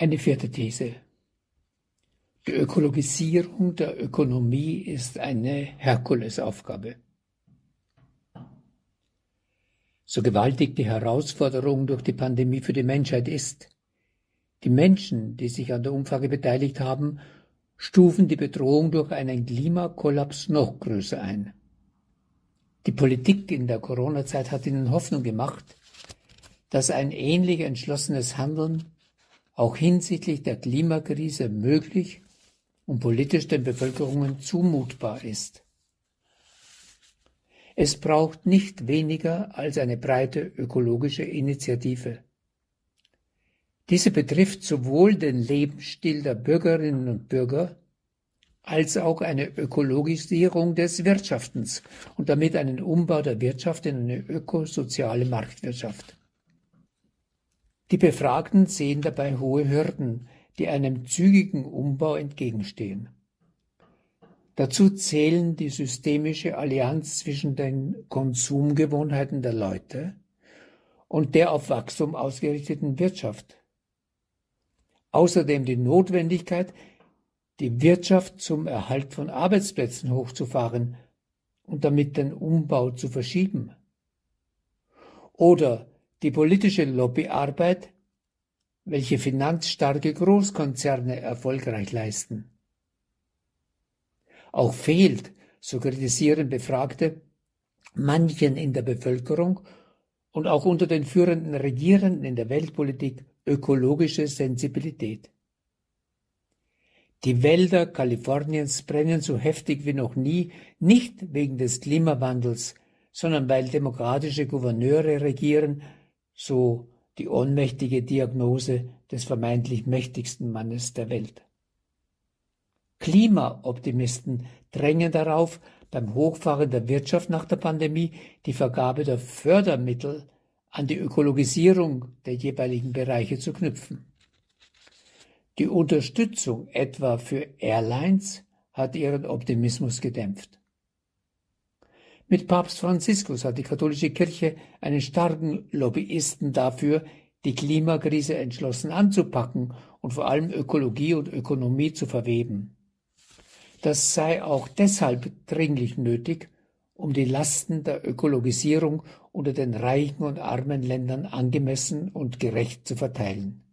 Eine vierte These. Die Ökologisierung der Ökonomie ist eine Herkulesaufgabe. So gewaltig die Herausforderung durch die Pandemie für die Menschheit ist, die Menschen, die sich an der Umfrage beteiligt haben, stufen die Bedrohung durch einen Klimakollaps noch größer ein. Die Politik in der Corona-Zeit hat ihnen Hoffnung gemacht, dass ein ähnlich entschlossenes Handeln auch hinsichtlich der Klimakrise möglich und politisch den Bevölkerungen zumutbar ist. Es braucht nicht weniger als eine breite ökologische Initiative. Diese betrifft sowohl den Lebensstil der Bürgerinnen und Bürger als auch eine Ökologisierung des Wirtschaftens und damit einen Umbau der Wirtschaft in eine ökosoziale Marktwirtschaft. Die Befragten sehen dabei hohe Hürden, die einem zügigen Umbau entgegenstehen. Dazu zählen die systemische Allianz zwischen den Konsumgewohnheiten der Leute und der auf Wachstum ausgerichteten Wirtschaft Außerdem die Notwendigkeit, die Wirtschaft zum Erhalt von Arbeitsplätzen hochzufahren und damit den Umbau zu verschieben. Oder die politische Lobbyarbeit, welche finanzstarke Großkonzerne erfolgreich leisten. Auch fehlt, so kritisieren Befragte, manchen in der Bevölkerung und auch unter den führenden Regierenden in der Weltpolitik ökologische Sensibilität. Die Wälder Kaliforniens brennen so heftig wie noch nie, nicht wegen des Klimawandels, sondern weil demokratische Gouverneure regieren, so die ohnmächtige Diagnose des vermeintlich mächtigsten Mannes der Welt. Klimaoptimisten drängen darauf, beim Hochfahren der Wirtschaft nach der Pandemie die Vergabe der Fördermittel an die Ökologisierung der jeweiligen Bereiche zu knüpfen. Die Unterstützung etwa für Airlines hat ihren Optimismus gedämpft. Mit Papst Franziskus hat die katholische Kirche einen starken Lobbyisten dafür, die Klimakrise entschlossen anzupacken und vor allem Ökologie und Ökonomie zu verweben. Das sei auch deshalb dringlich nötig, um die Lasten der Ökologisierung unter den reichen und armen Ländern angemessen und gerecht zu verteilen.